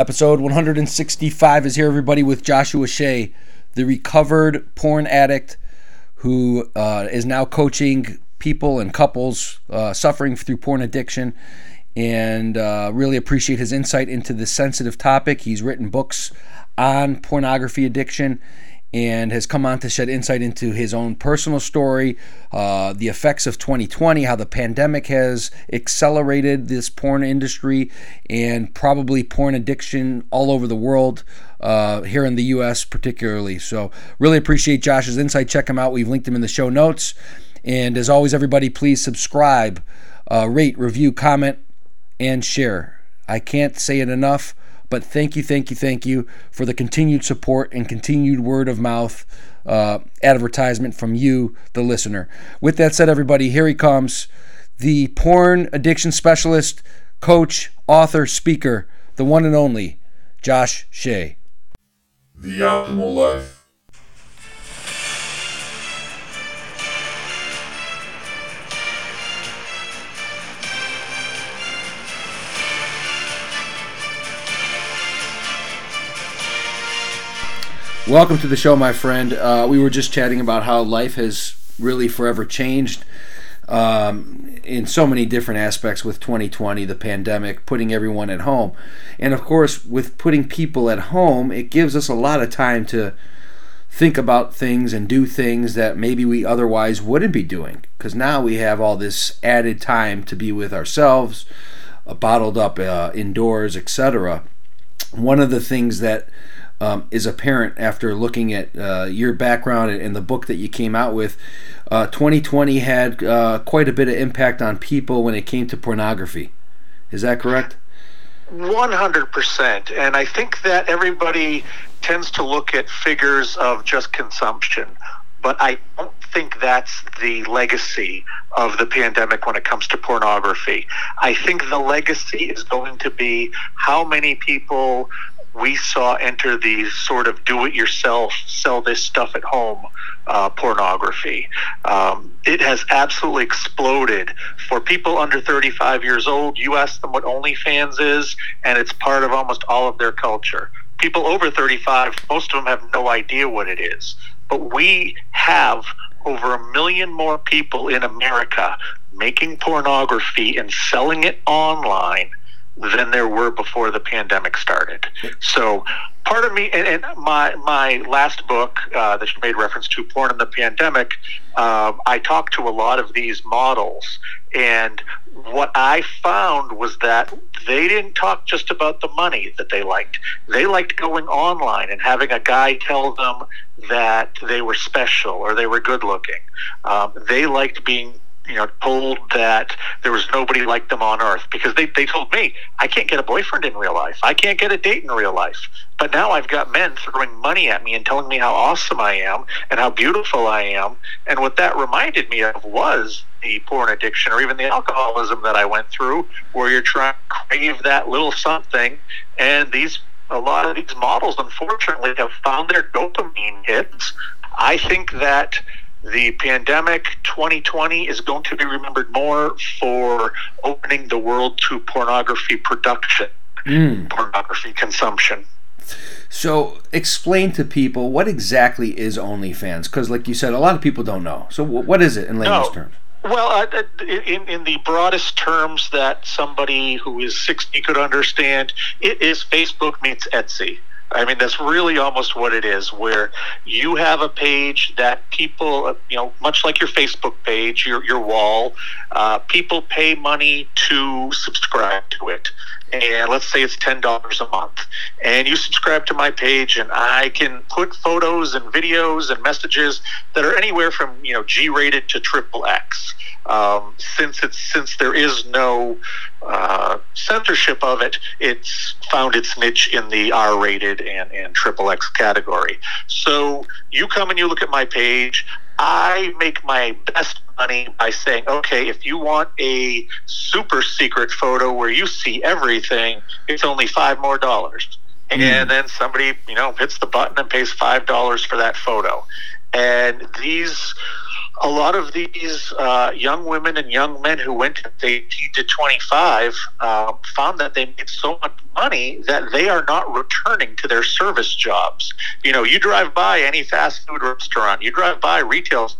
Episode 165 is here, everybody, with Joshua Shea, the recovered porn addict who uh, is now coaching people and couples uh, suffering through porn addiction. And uh, really appreciate his insight into this sensitive topic. He's written books on pornography addiction and has come on to shed insight into his own personal story, uh, the effects of 2020, how the pandemic has accelerated this porn industry, and probably porn addiction all over the world, uh, here in the U.S. particularly. So, really appreciate Josh's insight. Check him out. We've linked him in the show notes. And as always, everybody, please subscribe, uh, rate, review, comment, and share. I can't say it enough. But thank you, thank you, thank you for the continued support and continued word of mouth uh, advertisement from you, the listener. With that said, everybody, here he comes the porn addiction specialist, coach, author, speaker, the one and only Josh Shea. The Optimal Life. Welcome to the show, my friend. Uh, we were just chatting about how life has really forever changed um, in so many different aspects with 2020, the pandemic, putting everyone at home. And of course, with putting people at home, it gives us a lot of time to think about things and do things that maybe we otherwise wouldn't be doing. Because now we have all this added time to be with ourselves, uh, bottled up uh, indoors, etc. One of the things that um, is apparent after looking at uh, your background and, the book that you came out with. Uh, 2020 had uh, quite a bit of impact on people when it came to pornography. Is that correct? 100%. And I think that everybody tends to look at figures of just consumption. But I don't think that's the legacy of the pandemic when it comes to pornography. I think the legacy is going to be how many people we saw enter these sort of do it yourself, sell this stuff at home uh, pornography. Um, it has absolutely exploded. For people under 35 years old, you ask them what OnlyFans is, and it's part of almost all of their culture. People over 35, most of them have no idea what it is. But we have over a million more people in America making pornography and selling it online than there were before the pandemic started. So part of me and, and my my last book uh, that you made reference to, Porn in the Pandemic, um, I talked to a lot of these models, and what I found was that they didn't talk just about the money that they liked. They liked going online and having a guy tell them that they were special or they were good looking. Um, they liked being you know, told that there was nobody like them on earth because they, they told me I can't get a boyfriend in real life. I can't get a date in real life. But now I've got men throwing money at me and telling me how awesome I am and how beautiful I am. And what that reminded me of was the porn addiction or even the alcoholism that I went through where you're trying to crave that little something and these a lot of these models unfortunately have found their dopamine hits. I think that the pandemic 2020 is going to be remembered more for opening the world to pornography production, mm. pornography consumption. So, explain to people what exactly is OnlyFans, because, like you said, a lot of people don't know. So, what is it in layman's no. terms? Well, uh, in, in the broadest terms that somebody who is 60 could understand, it is Facebook meets Etsy. I mean, that's really almost what it is, where you have a page that people, you know, much like your Facebook page, your, your wall, uh, people pay money to subscribe to it. And let's say it's $10 a month. And you subscribe to my page, and I can put photos and videos and messages that are anywhere from, you know, G rated to triple X. Um, since it's since there is no uh, censorship of it, it's found its niche in the R-rated and and triple X category. So you come and you look at my page. I make my best money by saying, okay, if you want a super secret photo where you see everything, it's only five more dollars. Mm. And then somebody, you know, hits the button and pays five dollars for that photo. And these a lot of these uh, young women and young men who went to 18 to 25 uh, found that they made so much money that they are not returning to their service jobs. You know, you drive by any fast food restaurant, you drive by retail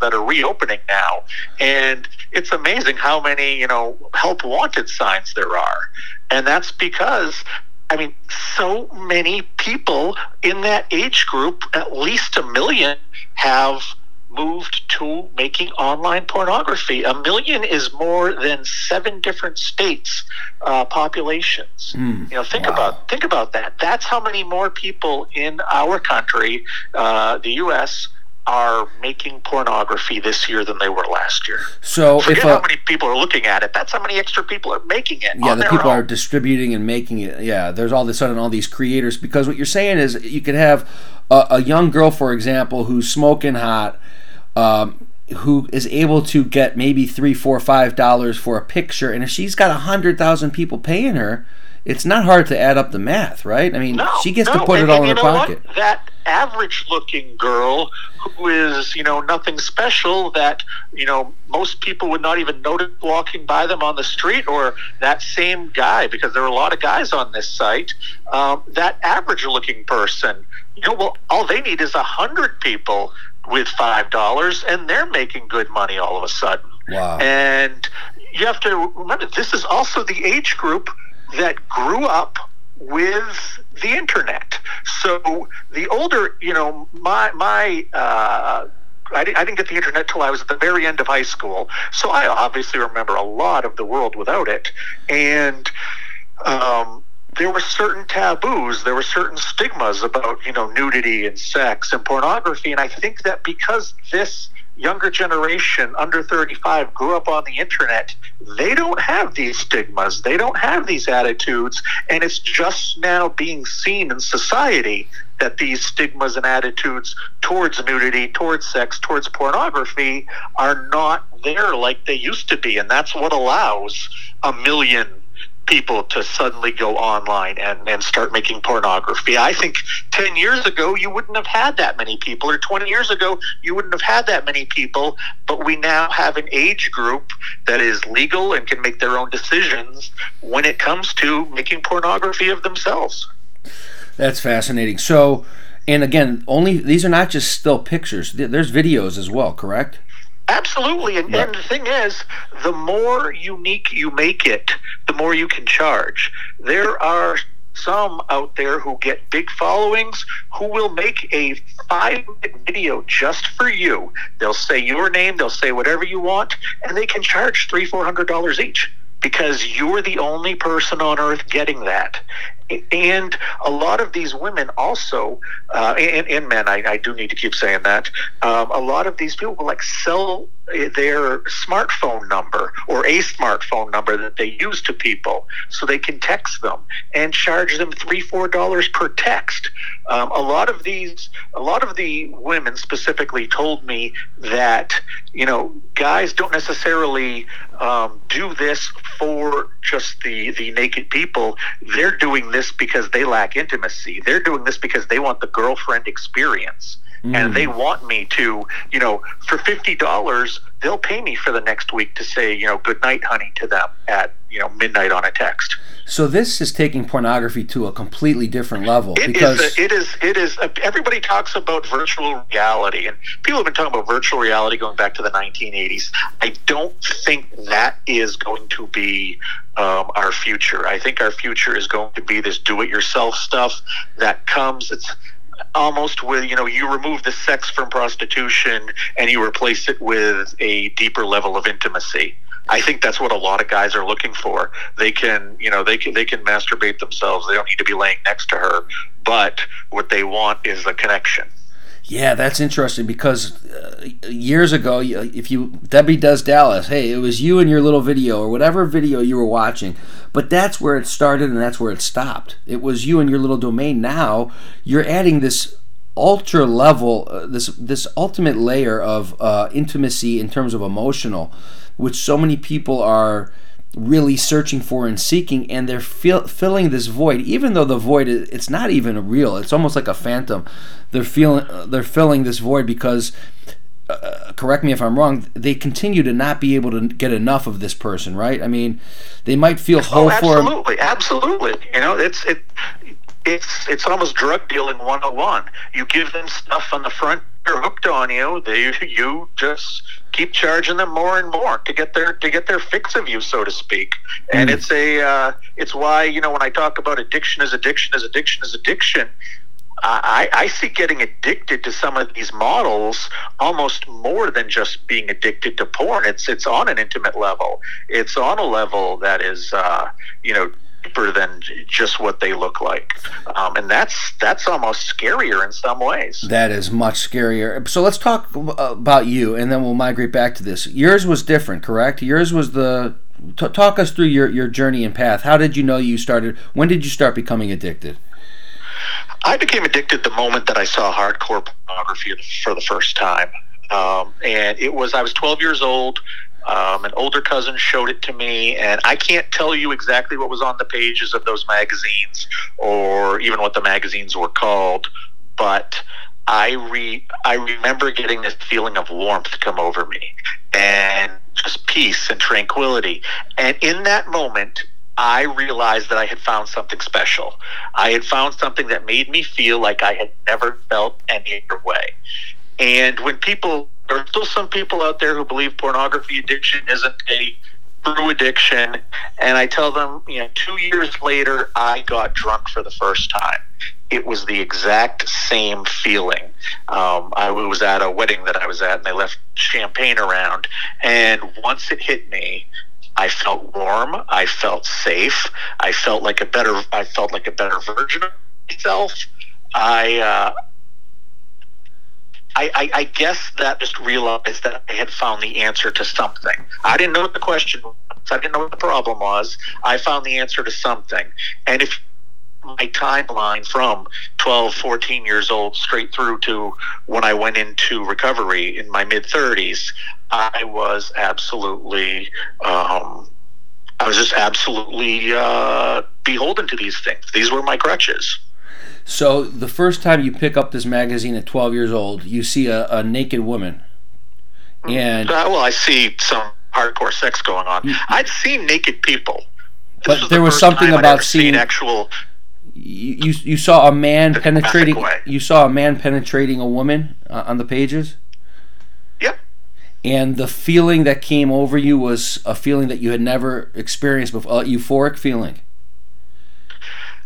that are reopening now, and it's amazing how many, you know, help wanted signs there are. And that's because I mean, so many people in that age group, at least a million, have moved to making online pornography. A million is more than seven different states' uh, populations. Mm, you know, think wow. about think about that. That's how many more people in our country, uh, the U.S. Are making pornography this year than they were last year. So Forget if how many people are looking at it. That's how many extra people are making it. yeah, the people own. are distributing and making it. Yeah, there's all of a sudden all these creators because what you're saying is you could have a, a young girl, for example, who's smoking hot, um, who is able to get maybe three, four, five dollars for a picture, and if she's got a hundred thousand people paying her, it's not hard to add up the math, right? I mean, No, she gets to put and- it all in her pocket. What? That average-looking girl who is, you know, nothing special that you know most people would not even notice walking by them on the street, or that same guy, because there are a lot of guys on this site. Um, that average-looking person, you know, well, all they need is a hundred people with five dollars, and they're making good money all of a sudden. Wow. And you have to remember, this is also the age group that grew up with the internet. So the older, you know, my my. Uh, I didn't, I didn't get the internet till I was at the very end of high school, so I obviously remember a lot of the world without it. And um, there were certain taboos, there were certain stigmas about you know nudity and sex and pornography, and I think that because this younger generation under 35 grew up on the internet they don't have these stigmas they don't have these attitudes and it's just now being seen in society that these stigmas and attitudes towards nudity towards sex towards pornography are not there like they used to be. And that's what allows a million people to suddenly go online and, and start making pornography. I think 10 years ago, you wouldn't have had that many people, or 20 years ago, you wouldn't have had that many people, but we now have an age group that is legal and can make their own decisions when it comes to making pornography of themselves. That's fascinating. So, and again, only these are not just still pictures. There's videos as well, correct? Absolutely. And, and the thing is, the more unique you make it, the more you can charge. There are some out there who get big followings who will make a five minute video just for you. They'll say your name, they'll say whatever you want, and they can charge three, four hundred dollars each because you're the only person on earth getting that. And a lot of these women also, uh, and, and men, I, I do need to keep saying that, um, a lot of these people will like sell their smartphone number or a smartphone number that they use to people so they can text them and charge them three, four dollars per text. Um, a lot of these, a lot of the women specifically told me that, you know, guys don't necessarily um, do this for just the, the naked people. They're doing this because they lack intimacy. They're doing this because they want the girlfriend experience. And they want me to, you know, for fifty dollars, they'll pay me for the next week to say, you know, good night, honey, to them at you know midnight on a text. So this is taking pornography to a completely different level It is. because A, it is. It is. A, everybody talks about virtual reality, and people have been talking about virtual reality going back to the 1980s. I don't think that is going to be um, our future. I think our future is going to be this do-it-yourself stuff that comes. It's almost with you know you remove the sex from prostitution and you replace it with a deeper level of intimacy. I think that's what a lot of guys are looking for. They can, you know, they can they can masturbate themselves. They don't need to be laying next to her, but what they want is a connection. Yeah, that's interesting because uh, years ago, if you Debbie does Dallas, hey, it was you and your little video or whatever video you were watching, but that's where it started and that's where it stopped. It was you and your little domain. Now you're adding this ultra level, uh, this this ultimate layer of uh, intimacy in terms of emotional, which so many people are really searching for and seeking and they're fill, filling this void even though the void is, it's not even real it's almost like a phantom they're feeling they're filling this void because uh, correct me if I'm wrong, they continue to not be able to get enough of this person, right? I mean, they might feel whole oh, for absolutely, absolutely. You know, it's it, it's it's almost drug dealing 101. You give them stuff on the front, they're hooked on you. They you just keep charging them more and more to get their to get their fix of you, so to speak. And Mm. it's a uh, it's why you know when I talk about addiction is addiction is addiction is addiction. I, I see getting addicted to some of these models almost more than just being addicted to porn. It's it's on an intimate level. It's on a level that is uh, you know deeper than just what they look like, um, and that's that's almost scarier in some ways. That is much scarier. So let's talk about you, and then we'll migrate back to this. Yours was different, correct? Yours was the t- talk us through your your journey and path. How did you know you started? When did you start becoming addicted? I became addicted the moment that I saw hardcore pornography for the first time. Um, and it was, I was 12 years old. Um, an older cousin showed it to me, and I can't tell you exactly what was on the pages of those magazines or even what the magazines were called, but I re I remember getting this feeling of warmth come over me and just peace and tranquility. And in that moment, I realized that I had found something special. I had found something that made me feel like I had never felt any other way. And when people, there are still some people out there who believe pornography addiction isn't a true addiction. And I tell them, you know, two years later, I got drunk for the first time. It was the exact same feeling. Um, I was at a wedding that I was at, and they left champagne around. And once it hit me, I felt warm. I felt safe. I felt like a better. I felt like a better version of myself. I. Uh, I, I, I guess that just realized that I had found the answer to something. I didn't know what the question was. I didn't know what the problem was. I found the answer to something. And if my timeline from 12, 14 years old straight through to when I went into recovery in my mid 30s, I was absolutely, um, I was just absolutely uh, beholden to these things. These were my crutches. So the first time you pick up this magazine at 12 years old, you see a, a naked woman, and Uh, well, I see some hardcore sex going on. I'd seen naked people. But This there the was something about seeing- actual. you you, you saw a man penetrating. way. You saw a man penetrating a woman uh, on the pages. Yep. And the feeling that came over you was a feeling that you had never experienced before, a euphoric feeling.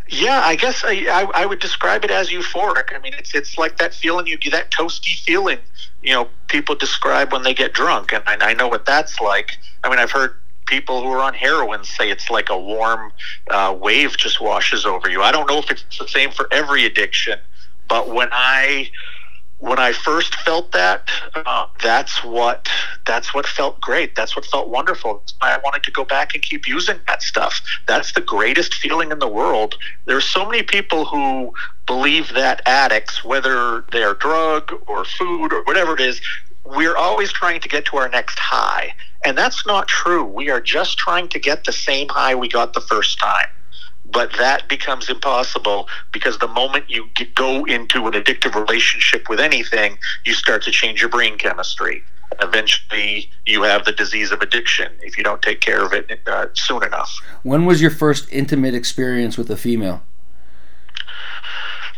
Yeah, I guess I, I, I would describe it as euphoric. I mean, it's it's like that feeling you get that toasty feeling. You know, people describe when they get drunk, and I, I know what that's like. I mean, I've heard people who are on heroin say it's like a warm uh, wave just washes over you. I don't know if it's the same for every addiction, but when I when I first felt that, uh, that's what that's what felt great. That's what felt wonderful. I wanted to go back and keep using that stuff. That's the greatest feeling in the world. There are so many people who believe that addicts, whether they're drug or food or whatever it is, we're always trying to get to our next high, and that's not true. We are just trying to get the same high we got the first time but that becomes impossible because the moment you go into an addictive relationship with anything, you start to change your brain chemistry. Eventually, you have the disease of addiction if you don't take care of it uh, soon enough. When was your first intimate experience with a female?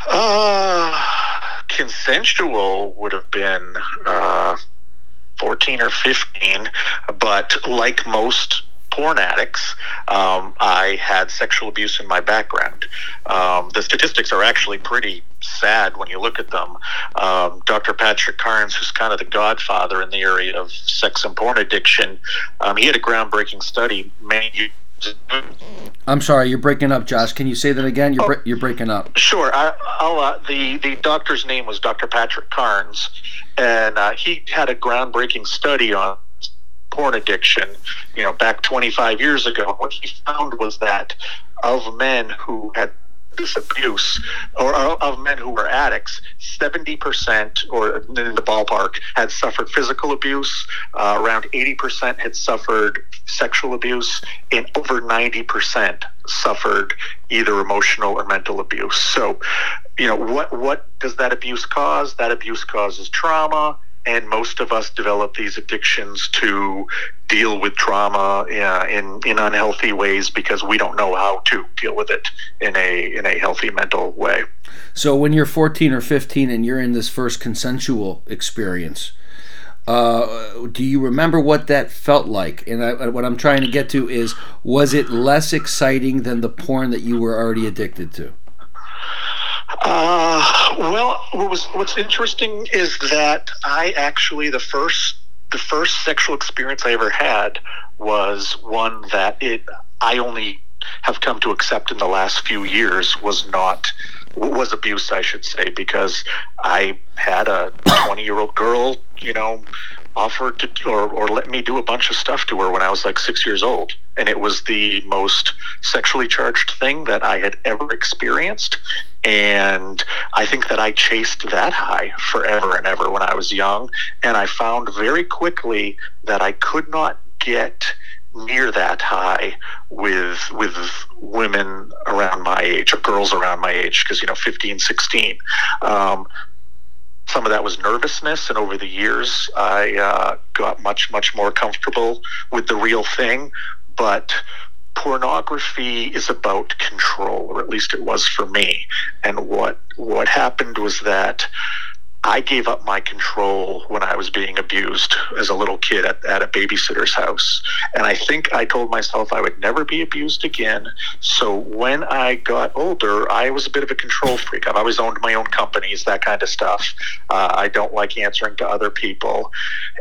Uh, consensual would have been uh, 14 or 15, but like most porn addicts, um, I had sexual abuse in my background. Um, the statistics are actually pretty sad when you look at them. Um, Dr. Patrick Carnes, who's kind of the godfather in the area of sex and porn addiction, um, he had a groundbreaking study many years I'm sorry, you're breaking up, Josh. Can you say that again? You're Oh. bre- you're breaking up. Sure. I, I'll, uh, the the doctor's name was Dr. Patrick Carnes, and uh, he had a groundbreaking study on porn addiction. You know, back 25 years ago, what he found was that of men who had this abuse, or of men who were addicts, 70% or in the ballpark had suffered physical abuse. Uh, around 80% had suffered sexual abuse, and over 90% suffered either emotional or mental abuse. So, you know, what what does that abuse cause? That abuse causes trauma, and most of us develop these addictions to deal with trauma in in unhealthy ways because we don't know how to deal with it in a in a healthy mental way. So when you're 14 or 15 and you're in this first consensual experience, uh, do you remember what that felt like? And I, what I'm trying to get to is, was it less exciting than the porn that you were already addicted to? Uh, well, what was what's interesting is that I actually the first the first sexual experience I ever had was one that it I only have come to accept in the last few years was not was abuse, I should say, because I had a 20 year old girl, you know, offered to or, or let me do a bunch of stuff to her when I was like six years old. And it was the most sexually charged thing that I had ever experienced. And I think that I chased that high forever and ever when I was young. And I found very quickly that I could not get near that high with with women around my age or girls around my age because you know 15 16 um, some of that was nervousness and over the years i uh, got much much more comfortable with the real thing but pornography is about control or at least it was for me. And what what happened was that I gave up my control when I was being abused as a little kid at, at a babysitter's house. And I think I told myself I would never be abused again. So when I got older, I was a bit of a control freak. I've always owned my own companies, that kind of stuff. Uh, I don't like answering to other people.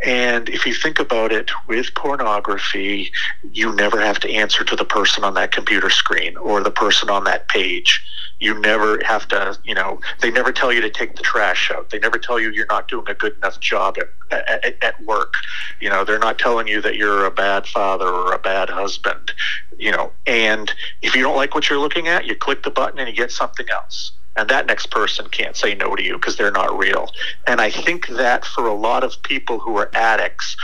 And if you think about it, with pornography, you never have to answer to the person on that computer screen or the person on that page you never have to you know they never tell you to take the trash out. They never tell you you're not doing a good enough job at, at, at work. You know they're not telling you that you're a bad father or a bad husband you know. And if you don't like what you're looking at you click the button and you get something else. And that next person can't say no to you because they're not real. And i think that for a lot of people who are addicts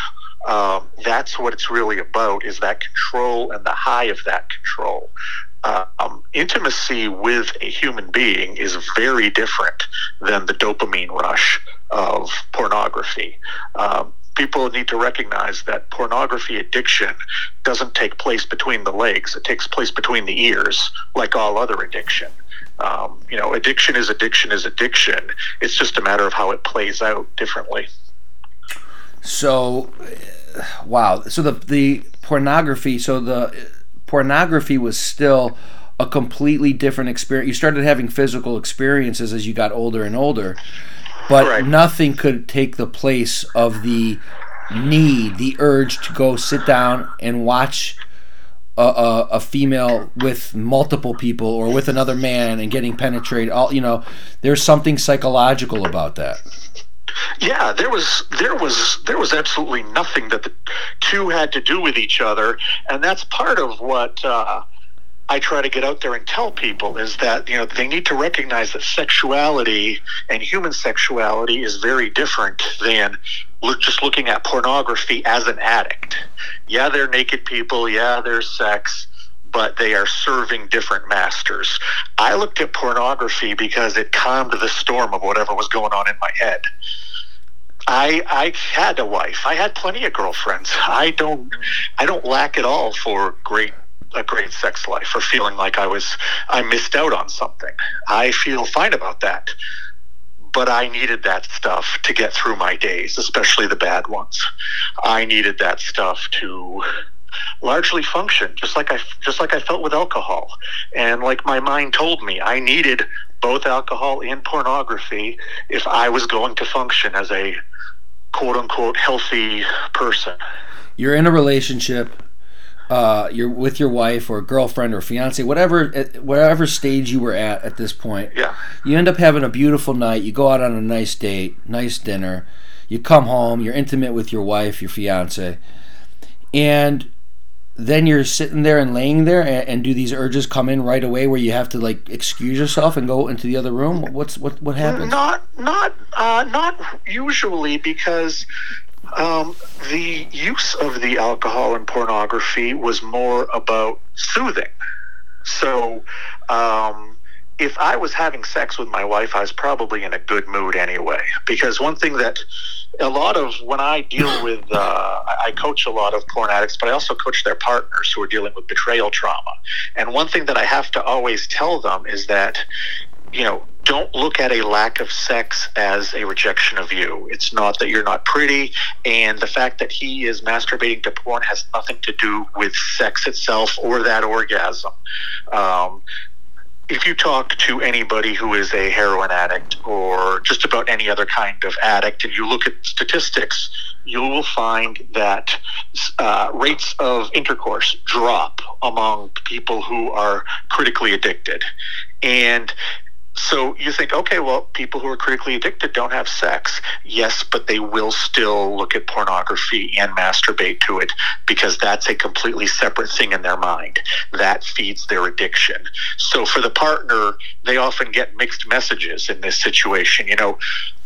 um, that's what it's really about is that control and the high of that control um, intimacy with a human being is very different than the dopamine rush of pornography. Um, people need to recognize that pornography addiction doesn't take place between the legs, it takes place between the ears, like all other addiction. Um, you know, addiction is addiction is addiction. It's just a matter of how it plays out differently. So, wow. So the the pornography. So the pornography was still a completely different experience. You started having physical experiences as you got older and older, but right. nothing could take the place of the need, the urge to go sit down and watch a, a, a, female with multiple people or with another man and getting penetrated. All you know, there's something psychological about that. Yeah, there was there was there was absolutely nothing that the two had to do with each other, and that's part of what uh, I try to get out there and tell people is that you know they need to recognize that sexuality and human sexuality is very different than just looking at pornography as an addict. Yeah, they're naked people. Yeah, there's sex but they are serving different masters. I looked at pornography because it calmed the storm of whatever was going on in my head. I I had a wife. I had plenty of girlfriends. I don't I don't lack at all for great a great sex life or feeling like I was I missed out on something. I feel fine about that. But I needed that stuff to get through my days, especially the bad ones. I needed that stuff to largely function just like I just like I felt with alcohol and like my mind told me I needed both alcohol and pornography if I was going to function as a quote unquote healthy person. You're in a relationship. Uh, you're with your wife or girlfriend or fiance, whatever, whatever stage you were at at this point. Yeah. You end up having a beautiful night. You go out on a nice date, nice dinner. You come home. You're intimate with your wife, your fiance, and then you're sitting there and laying there and, and, do these urges come in right away where you have to like excuse yourself and go into the other room? What's what what happens? Not not uh, not usually because um, the use of the alcohol and pornography was more about soothing. So um, if I was having sex with my wife, I was probably in a good mood anyway. Because one thing that a lot of when I deal with, uh, I coach a lot of porn addicts, but I also coach their partners who are dealing with betrayal trauma. And one thing that I have to always tell them is that, you know, don't look at a lack of sex as a rejection of you. It's not that you're not pretty, and the fact that he is masturbating to porn has nothing to do with sex itself or that orgasm. Um, if you talk to anybody who is a heroin addict or just about any other kind of addict and you look at statistics, you will find that uh, rates of intercourse drop among people who are critically addicted. And so you think, okay, well, people who are critically addicted don't have sex. Yes, but they will still look at pornography and masturbate to it because that's a completely separate thing in their mind. That feeds their addiction. So for the partner, they often get mixed messages in this situation. You know,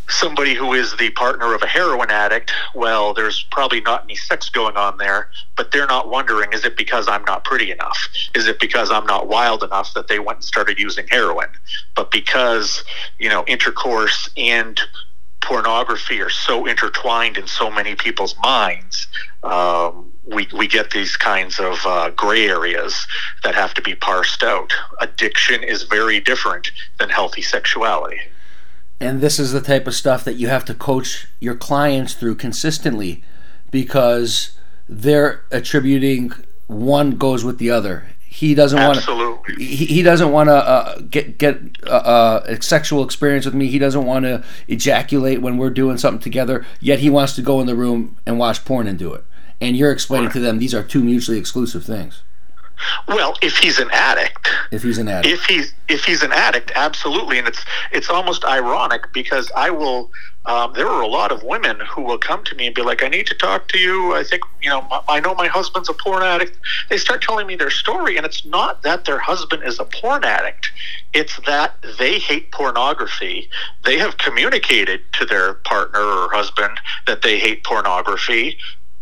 somebody who is the partner of a heroin addict, well, there's probably not any sex going on there, but they're not wondering, is it because I'm not pretty enough? Is it because I'm not wild enough that they went and started using heroin? But because, you know, intercourse and pornography are so intertwined in so many people's minds, um, we, we get these kinds of uh, gray areas that have to be parsed out. Addiction is very different than healthy sexuality and this is the type of stuff that you have to coach your clients through consistently because they're attributing one goes with the other. He doesn't want to he, he doesn't want to uh, get get uh, uh, a sexual experience with me. He doesn't want to ejaculate when we're doing something together yet he wants to go in the room and watch porn and do it. And you're explaining right. to them these are two mutually exclusive things well, if he's an addict, if he's an addict, if he's if he's an addict, absolutely, and it's it's almost ironic because I will. Um, there are a lot of women who will come to me and be like, "I need to talk to you. I think you know. I know my husband's a porn addict." They start telling me their story, and it's not that their husband is a porn addict. It's that they hate pornography. They have communicated to their partner or husband that they hate pornography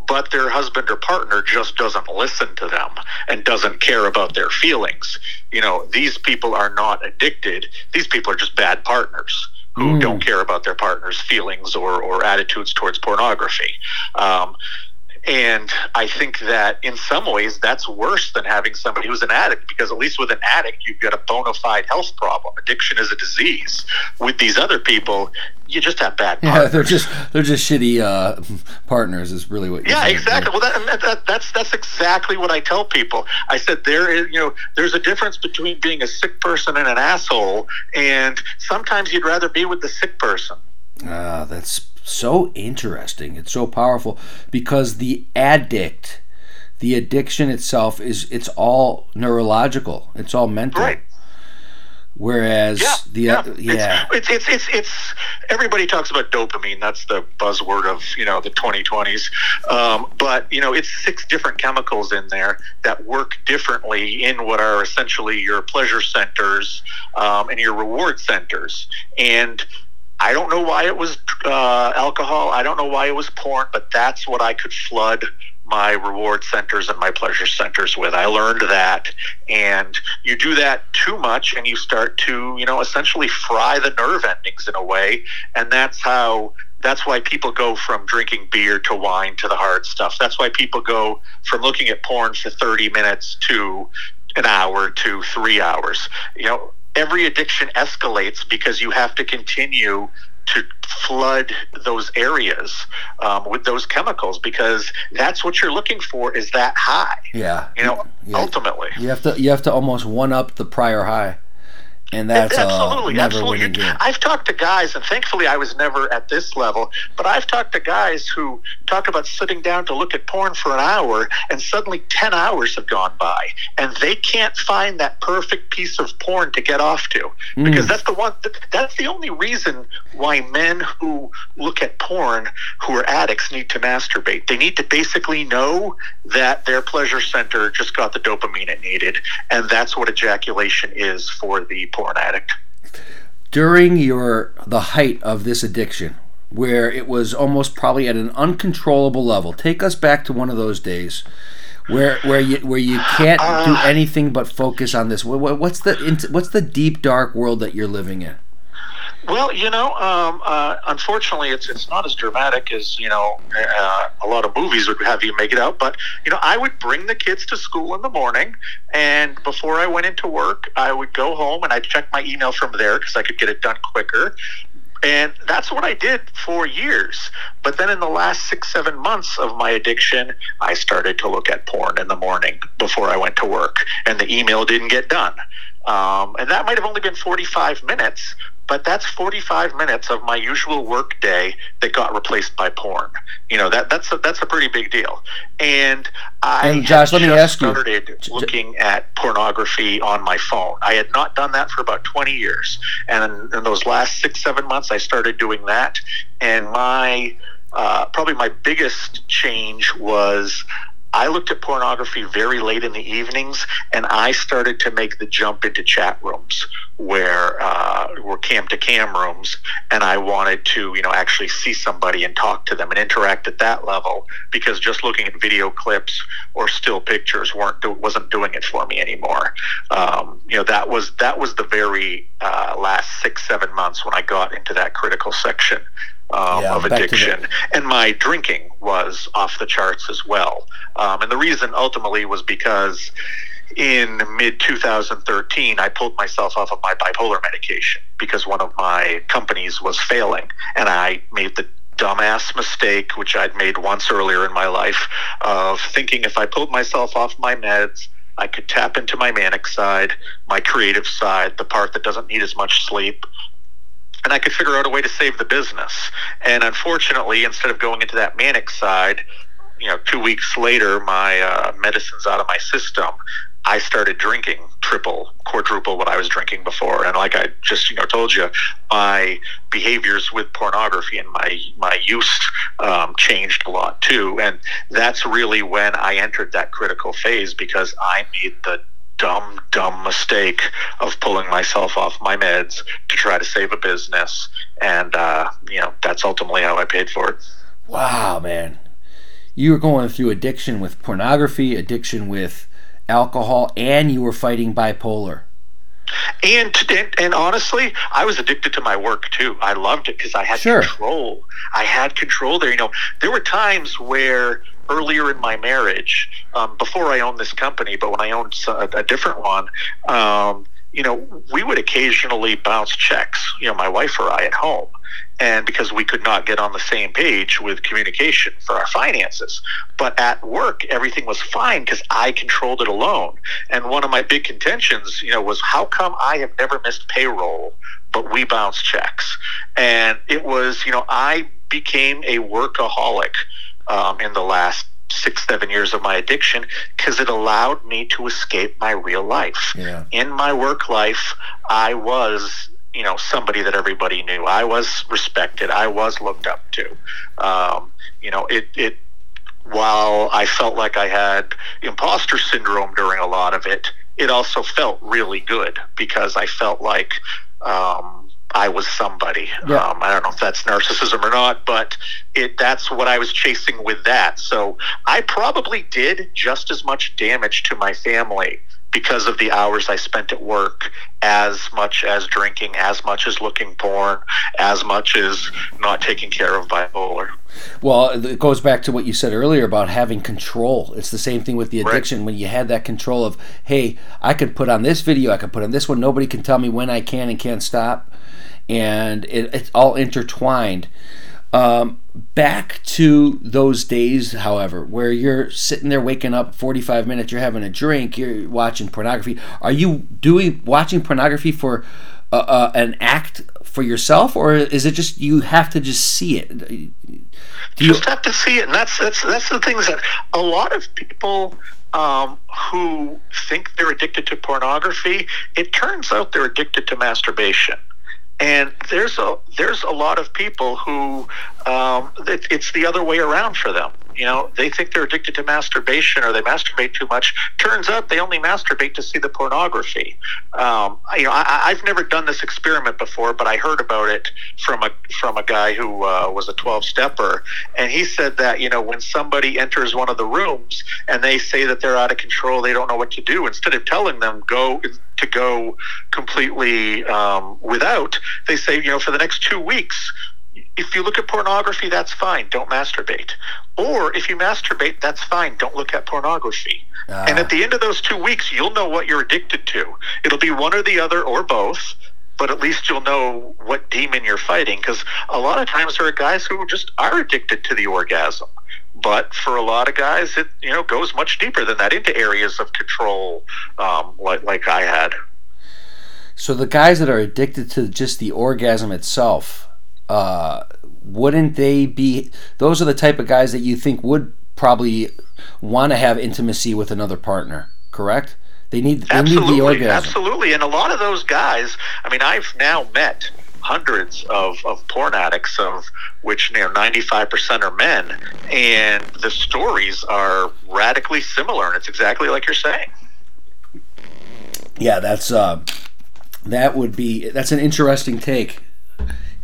but their husband or partner just doesn't listen to them and doesn't care about their feelings. You know, these people are not addicted. These people are just bad partners who mm. don't care about their partner's feelings or, or attitudes towards pornography. Um, and I think that in some ways that's worse than having somebody who's an addict because at least with an addict, you've got a bona fide health problem. Addiction is a disease. With these other people, you just have bad partners. Yeah, they're just they're just shitty uh, partners. Is really what. yeah, saying. exactly. Well, that, that, that's that's exactly what I tell people. I said there is you know there's a difference between being a sick person and an asshole, and sometimes you'd rather be with the sick person. Ah, uh, that's so interesting. It's so powerful because the addict, the addiction itself is it's all neurological. It's all mental. Right. Whereas yeah, the yeah, yeah. It's, it's, it's it's everybody talks about dopamine. That's the buzzword of you know the 2020s. Um, but you know it's six different chemicals in there that work differently in what are essentially your pleasure centers um, and your reward centers. And I don't know why it was uh, alcohol. I don't know why it was porn, but that's what I could flood my reward centers and my pleasure centers with. I learned that. And you do that too much and you start to, you know, essentially fry the nerve endings in a way. And that's how that's why people go from drinking beer to wine to the hard stuff. That's why people go from looking at porn for 30 minutes to an hour to three hours. You know, every addiction escalates because you have to continue to flood those areas um, with those chemicals because that's what you're looking for is that high. Yeah. You know, yeah. ultimately. You have to you have to almost one up the prior high and that's absolutely, uh, absolutely. I've talked to guys, and thankfully I was never at this level, but I've talked to guys who talk about sitting down to look at porn for an hour, and suddenly ten hours have gone by, and they can't find that perfect piece of porn to get off to, mm. because that's the one. That's the only reason why men who look at porn who are addicts need to masturbate. They need to basically know that their pleasure center just got the dopamine it needed, and that's what ejaculation is for the porn addict. During your the height of this addiction, where it was almost probably at an uncontrollable level, take us back to one of those days where where you where you can't do Uh. anything but focus on this? What, what- what's the what's the deep dark world that you're living in? Well, you know, um, uh, unfortunately, it's it's not as dramatic as you know uh, a lot of movies would have you make it out. But you know, I would bring the kids to school in the morning, and before I went into work, I would go home and I'd check my email from there because I could get it done quicker. And that's what I did for years. But then in the last six, seven months of my addiction, I started to look at porn in the morning before I went to work, and the email didn't get done. Um, and that might have only been 45 minutes, but that's 45 minutes of my usual work day that got replaced by porn. You know, that, that's, a, that's a pretty big deal. And I And Josh, let me ask you- started looking at pornography on my phone. I had not done that for about 20 years. And in, in those last six, seven months, I started doing that. And my, uh, probably my biggest change was I looked at pornography very late in the evenings, and I started to make the jump into chat rooms where uh, were cam to cam rooms, and I wanted to, you know, actually see somebody and talk to them and interact at that level because just looking at video clips or still pictures weren't do- wasn't doing it for me anymore. Um, you know, that was that was the very uh, last six seven months when I got into that critical section um, Yeah, of back to the- addiction and my drinking was off the charts as well. Um, and the reason ultimately was because in mid 2013, I pulled myself off of my bipolar medication because one of my companies was failing, and I made the dumbass mistake, which I'd made once earlier in my life, of thinking if I pulled myself off my meds. I could tap into my manic side, my creative side, the part that doesn't need as much sleep, and I could figure out a way to save the business. And unfortunately, instead of going into that manic side, you know, two weeks later, my uh, medicine's out of my system. I started drinking triple, quadruple what I was drinking before, and like I just you know told you, my behaviors with pornography and my my use um, changed a lot too, and that's really when I entered that critical phase because I made the dumb, dumb mistake of pulling myself off my meds to try to save a business, and uh, you know that's ultimately how I paid for it. Wow, man. You were going through addiction with pornography, addiction with alcohol, and you were fighting bipolar. And, and and honestly, I was addicted to my work too. I loved it because I had Sure. control. I had control there. You know, there were times where earlier in my marriage, um, before I owned this company, but when I owned a different one, um, you know, we would occasionally bounce checks. You know, my wife or I at home. And because we could not get on the same page with communication for our finances. But at work, everything was fine because I controlled it alone. And one of my big contentions, you know, was how come I have never missed payroll, but we bounce checks? And it was, you know, I became a workaholic um, in the last six, seven years of my addiction because it allowed me to escape my real life. Yeah. In my work life, I was, you know, somebody that everybody knew. I was respected. I was looked up to. Um, you know, it, it, while I felt like I had imposter syndrome during a lot of it, it also felt really good because I felt like um, I was somebody. Yeah. Um, I don't know if that's narcissism or not, but it that's what I was chasing with that. So I probably did just as much damage to my family because of the hours I spent at work, as much as drinking, as much as looking porn, as much as not taking care of bipolar. Well, it goes back to what you said earlier about having control. It's the same thing with the Right. addiction when you had that control of, hey, I could put on this video, I could put on this one. Nobody can tell me when I can and can't stop, and it, it's all intertwined. Um, back to those days, however, where you're sitting there waking up 45 minutes, you're having a drink, you're watching pornography. Are you doing watching pornography for uh, uh, an act for yourself, or is it just you have to just see it? Do you, just have to see it, and that's that's that's the things that a lot of people um, who think they're addicted to pornography. It turns out they're addicted to masturbation. And there's a there's a lot of people who um, it, it's the other way around for them. You know, they think they're addicted to masturbation or they masturbate too much. Turns out they only masturbate to see the pornography. Um, you know, I, have never done this experiment before, but I heard about it from a from a guy who uh, was a twelve stepper, and he said that you know when somebody enters one of the rooms and they say that they're out of control, they don't know what to do. Instead of telling them go to go completely um, without, they say you know for the next two weeks if you look at pornography, that's fine. Don't masturbate. Or if you masturbate, that's fine. Don't look at pornography. Uh, and at the end of those two weeks, you'll know what you're addicted to. It'll be one or the other or both, but at least you'll know what demon you're fighting. Because a lot of times there are guys who just are addicted to the orgasm. But for a lot of guys, it you know goes much deeper than that into areas of control, um, like like I had. So the guys that are addicted to just the orgasm itself, uh, wouldn't they be? Those are the type of guys that you think would probably want to have intimacy with another partner, correct? They need they absolutely, need the orgasm. Absolutely, and a lot of those guys. I mean, I've now met hundreds of, of porn addicts, of which you know ninety five percent are men, and the stories are radically similar, and it's exactly like you're saying. Yeah, that's uh, that would be that's an interesting take.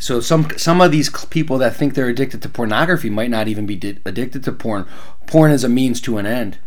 So some some of these people that think they're addicted to pornography might not even be di- addicted to porn. Porn is a means to an end.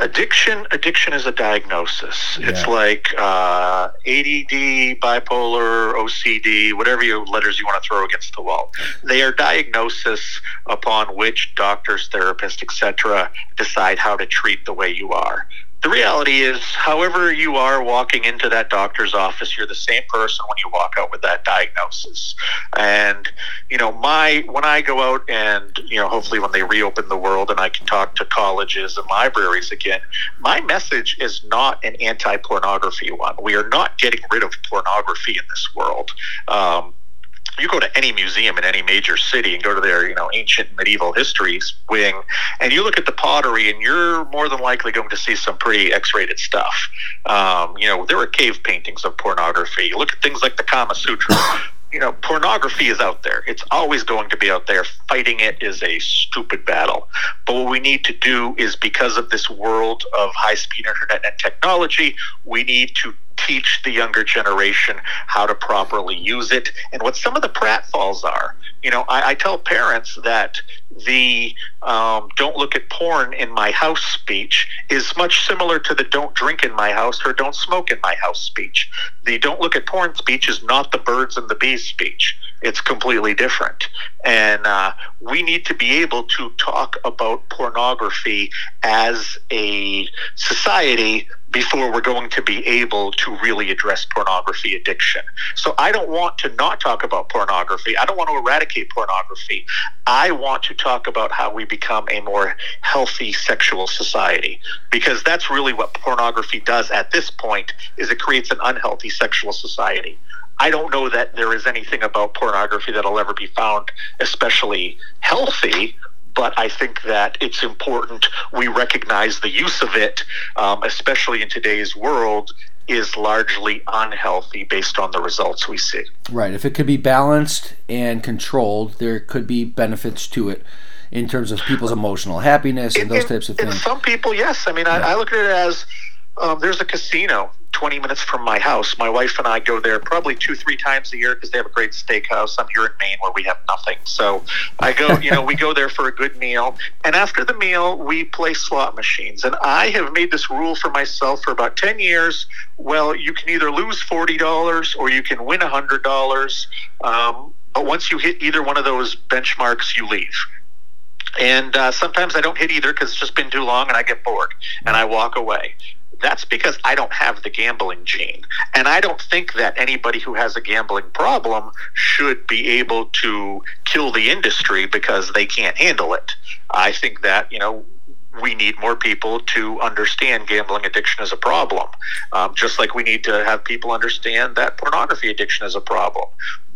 Addiction, addiction is a diagnosis. Yeah. It's like uh, ADD, bipolar, OCD, whatever you letters you want to throw against the wall. They are diagnoses upon which doctors, therapists, etc., decide how to treat the way you are the reality is, however you are walking into that doctor's office, you're the same person when you walk out with that diagnosis. And, you know, my, when I go out and, you know, hopefully when they reopen the world and I can talk to colleges and libraries again, my message is not an anti pornography one. We are not getting rid of pornography in this world. Um, you go to any museum in any major city and go to their you know ancient medieval histories wing and you look at the pottery and you're more than likely going to see some pretty x-rated stuff. Um, you know there are cave paintings of pornography. Look at things like the kama sutra. You know pornography is out there. It's always going to be out there. Fighting it is a stupid battle. But what we need to do is because of this world of high speed internet and technology we need to teach the younger generation how to properly use it and what some of the pratfalls are. You know, I, I tell parents that the um, don't look at porn in my house speech is much similar to the don't drink in my house or don't smoke in my house speech. The don't look at porn speech is not the birds and the bees speech. It's completely different. And uh, we need to be able to talk about pornography as a society before we're going to be able to really address pornography addiction. So I don't want to not talk about pornography. I don't want to eradicate pornography. I want to talk about how we become a more healthy sexual society because that's really what pornography does at this point is it creates an unhealthy sexual society. I don't know that there is anything about pornography that'll ever be found especially healthy, but I think that it's important we recognize the use of it, um, especially in today's world, is largely unhealthy based on the results we see. Right. If it could be balanced and controlled, there could be benefits to it in terms of people's emotional happiness and in, those types of things. some people, yes. I mean, yeah. I, I look at it as um, there's a casino 20 minutes from my house. My wife and I go there probably two, three times a year because they have a great steakhouse. I'm here in Maine where we have nothing. So I go, you know, we go there for a good meal. And after the meal, we play slot machines. And I have made this rule for myself for about 10 years. Well, you can either lose $40 or you can win $100. Um, but once you hit either one of those benchmarks, you leave. And uh, sometimes I don't hit either because it's just been too long and I get bored and I walk away that's because I don't have the gambling gene. And I don't think that anybody who has a gambling problem should be able to kill the industry because they can't handle it. I think that, you know, we need more people to understand gambling addiction is a problem. Um, just like we need to have people understand that pornography addiction is a problem.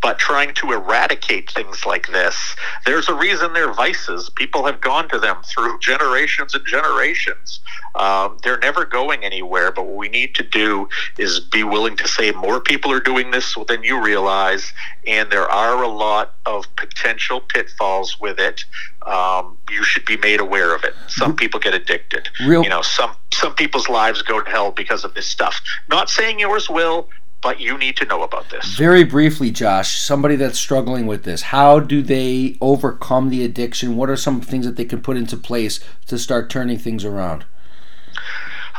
But trying to eradicate things like this, there's a reason they're vices. People have gone to them through generations and generations. Um, they're never going anywhere, but what we need to do is be willing to say more people are doing this than you realize, and there are a lot of potential pitfalls with it. Um, you should be made aware of it. Some people get addicted. Real- you know, some some people's lives go to hell because of this stuff. Not saying yours will, but you need to know about this. Very briefly, Josh, somebody that's struggling with this, how do they overcome the addiction? What are some things that they can put into place to start turning things around?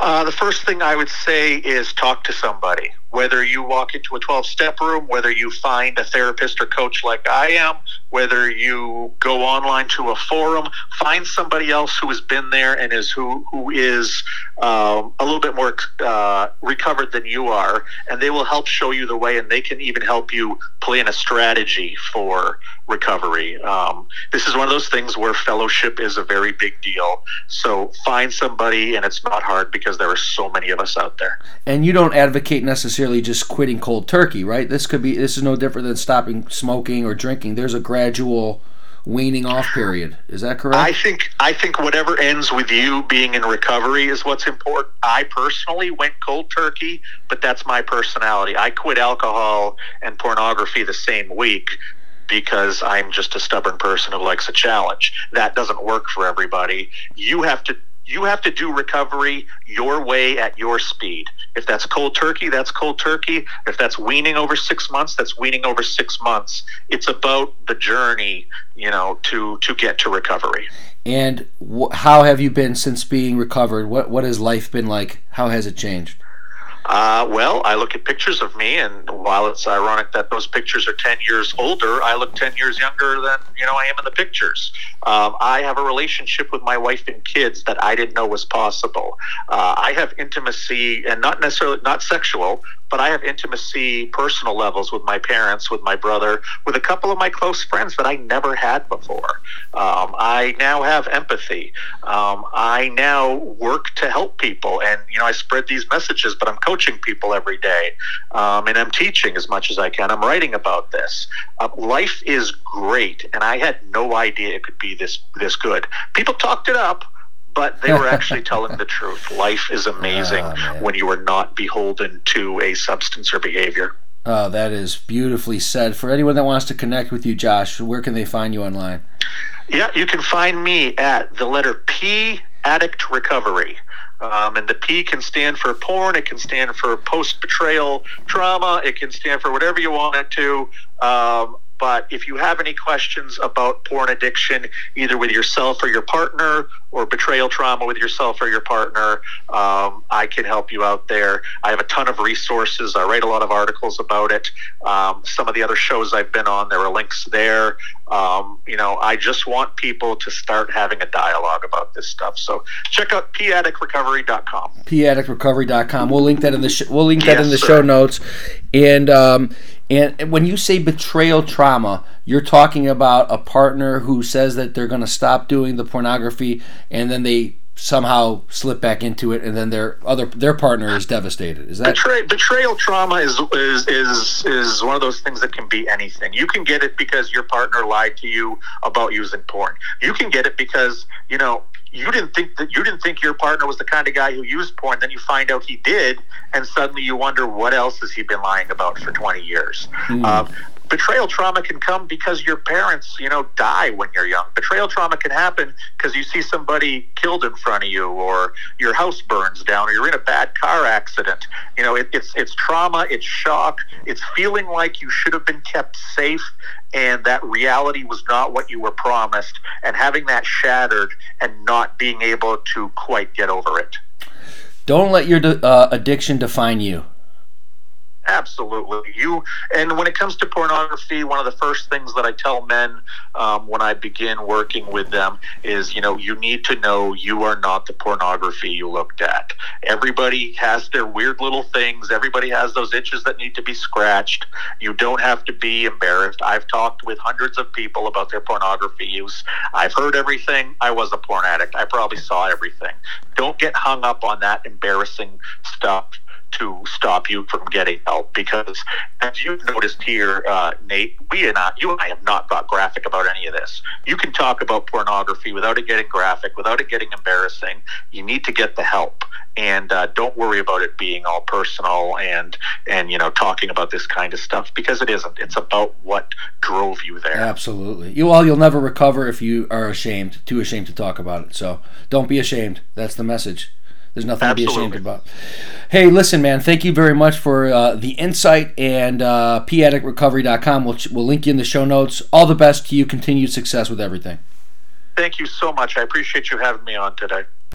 Uh, the first thing I would say is talk to somebody. Whether you walk into a 12 step room, whether you find a therapist or coach like I am, whether you go online to a forum, find somebody else who has been there and is who who is um, a little bit more uh, recovered than you are, and they will help show you the way, and they can even help you plan a strategy for recovery. Um, this is one of those things where fellowship is a very big deal. So find somebody, and it's not hard because there are so many of us out there. And you don't advocate necessarily just quitting cold turkey, right? This could be this is no different than stopping smoking or drinking. There's a gradual waning off period. Is that correct? I think I think whatever ends with you being in recovery is what's important. I personally went cold turkey, but that's my personality. I quit alcohol and pornography the same week because I'm just a stubborn person who likes a challenge. That doesn't work for everybody. You have to you have to do recovery your way at your speed. If that's cold turkey, that's cold turkey. If that's weaning over six months, that's weaning over six months. It's about the journey, you know, to to get to recovery. And wh- how have you been since being recovered? What what has life been like? How has it changed? Uh, well, I look at pictures of me, and while it's ironic that those pictures are 10 years older, I look 10 years younger than, you know, I am in the pictures. Um, I have a relationship with my wife and kids that I didn't know was possible. Uh, I have intimacy, and not necessarily, not sexual, but I have intimacy, personal levels with my parents, with my brother, with a couple of my close friends that I never had before. Um, I now have empathy. Um, I now work to help people, and you know I spread these messages, but I'm coaching people every day, um, and I'm teaching as much as I can. I'm writing about this. Uh, life is great, and I had no idea it could be this this good. People talked it up but they were actually telling the truth. Life is amazing Oh, when you are not beholden to a substance or behavior. Oh, that is beautifully said. For anyone that wants to connect with you, Josh, where can they find you online? Yeah, you can find me at the letter P Addict Recovery. Um, and the P can stand for porn. It can stand for post betrayal trauma. It can stand for whatever you want it to. Um, but if you have any questions about porn addiction, either with yourself or your partner, or betrayal trauma with yourself or your partner, um, I can help you out there. I have a ton of resources. I write a lot of articles about it. Um, some of the other shows I've been on, there are links there. Um, you know, I just want people to start having a dialogue about this stuff. So check out paddictrecovery.com. paddictrecovery.com. We'll link that in the sh- we'll link that Yes, in the sir. show notes. And um, and when you say betrayal trauma, you're talking about a partner who says that they're going to stop doing the pornography, and then they somehow slip back into it, and then their other their partner is devastated. Is that Betray, betrayal trauma is, is is is one of those things that can be anything. You can get it because your partner lied to you about using porn. You can get it because you know you didn't think that you didn't think your partner was the kind of guy who used porn. Then you find out he did, and suddenly you wonder what else has he been lying about for twenty years. Um, betrayal trauma can come because your parents, you know, die when you're young. Betrayal trauma can happen because you see somebody killed in front of you, or your house burns down, or you're in a bad car accident. You know, it, it's it's trauma, it's shock, it's feeling like you should have been kept safe, and that reality was not what you were promised, and having that shattered and not being able to quite get over it. don't let your uh, addiction define you. Absolutely. You and when it comes to pornography, one of the first things that I tell men um, when I begin working with them is, you know, you need to know you are not the pornography you looked at. Everybody has their weird little things. Everybody has those itches that need to be scratched. You don't have to be embarrassed. I've talked with hundreds of people about their pornography use. I've heard everything. I was a porn addict. I probably saw everything. Don't get hung up on that embarrassing stuff to stop you from getting help because as you've noticed here uh, nate we and I, you and i have not got graphic about any of this you can talk about pornography without it getting graphic without it getting embarrassing you need to get the help and uh, don't worry about it being all personal and and you know talking about this kind of stuff because it isn't it's about what drove you there Absolutely. You all you'll never recover if you are ashamed, too ashamed to talk about it. So don't be ashamed. That's the message. There's nothing to be ashamed about. Hey, listen, man. Thank you very much for uh, the insight and uh, paddictrecovery.com. We'll, we'll link you in the show notes. All the best to you. Continued success with everything. thank you so much i appreciate you having me on today